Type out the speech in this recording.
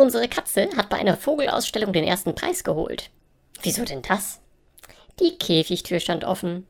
Unsere Katze hat bei einer Vogelausstellung den ersten Preis geholt. Wieso denn das? Die Käfigtür stand offen.